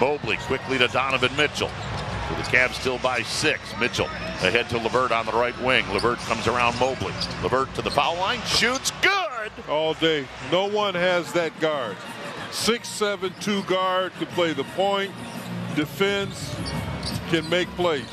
Mobley quickly to Donovan Mitchell. The Cavs still by six. Mitchell ahead to LeVert on the right wing. LeVert comes around Mobley. LeVert to the foul line, shoots good. All day. No one has that guard. Six, seven, two guard can play the point, defense, can make plays.